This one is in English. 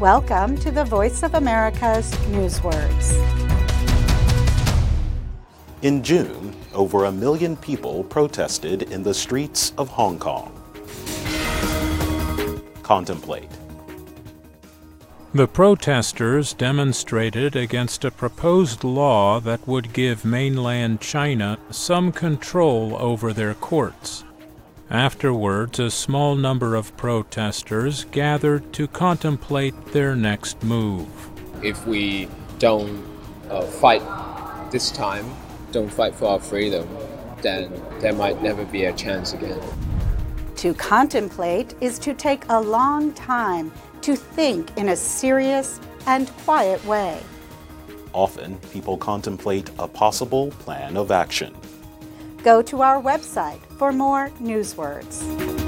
Welcome to the Voice of America's Newswords. In June, over a million people protested in the streets of Hong Kong. Contemplate. The protesters demonstrated against a proposed law that would give mainland China some control over their courts. Afterwards, a small number of protesters gathered to contemplate their next move. If we don't uh, fight this time, don't fight for our freedom, then there might never be a chance again. To contemplate is to take a long time to think in a serious and quiet way. Often, people contemplate a possible plan of action. Go to our website for more newswords.